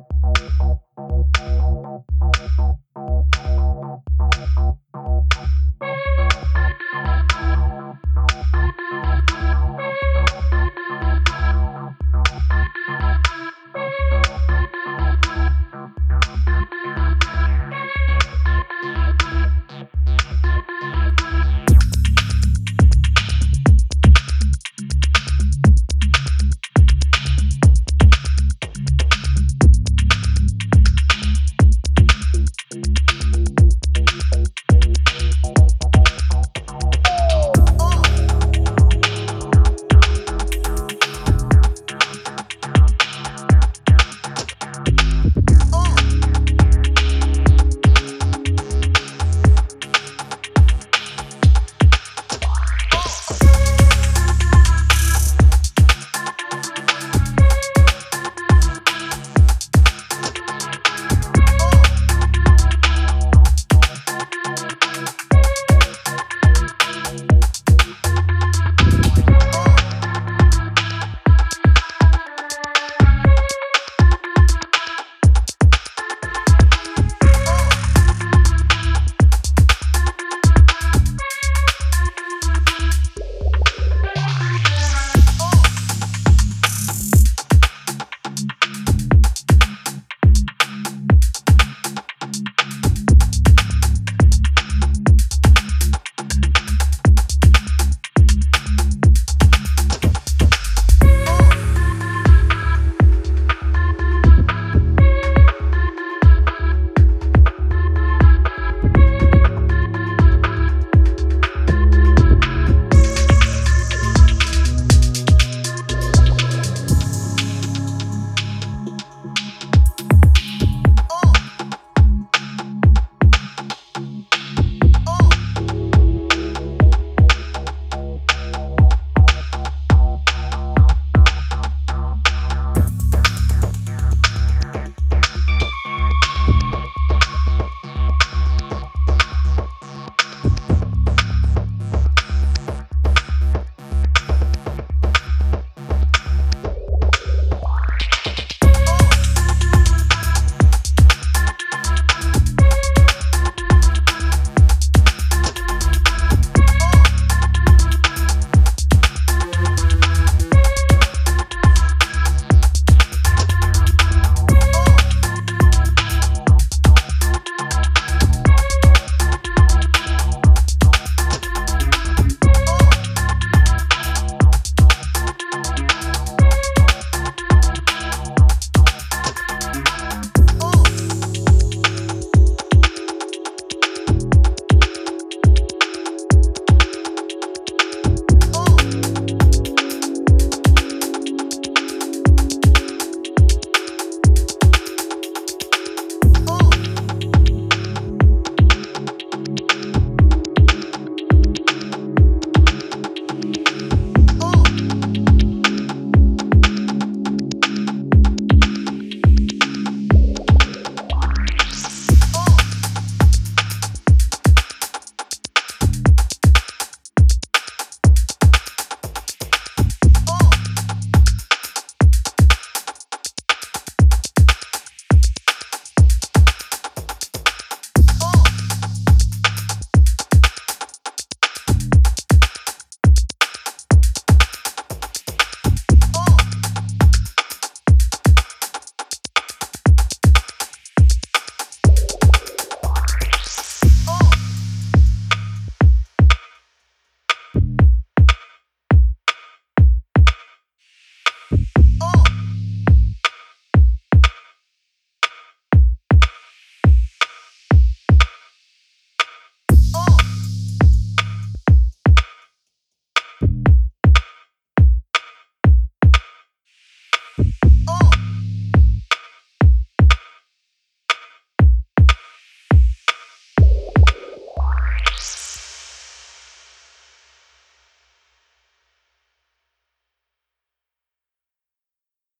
Bye.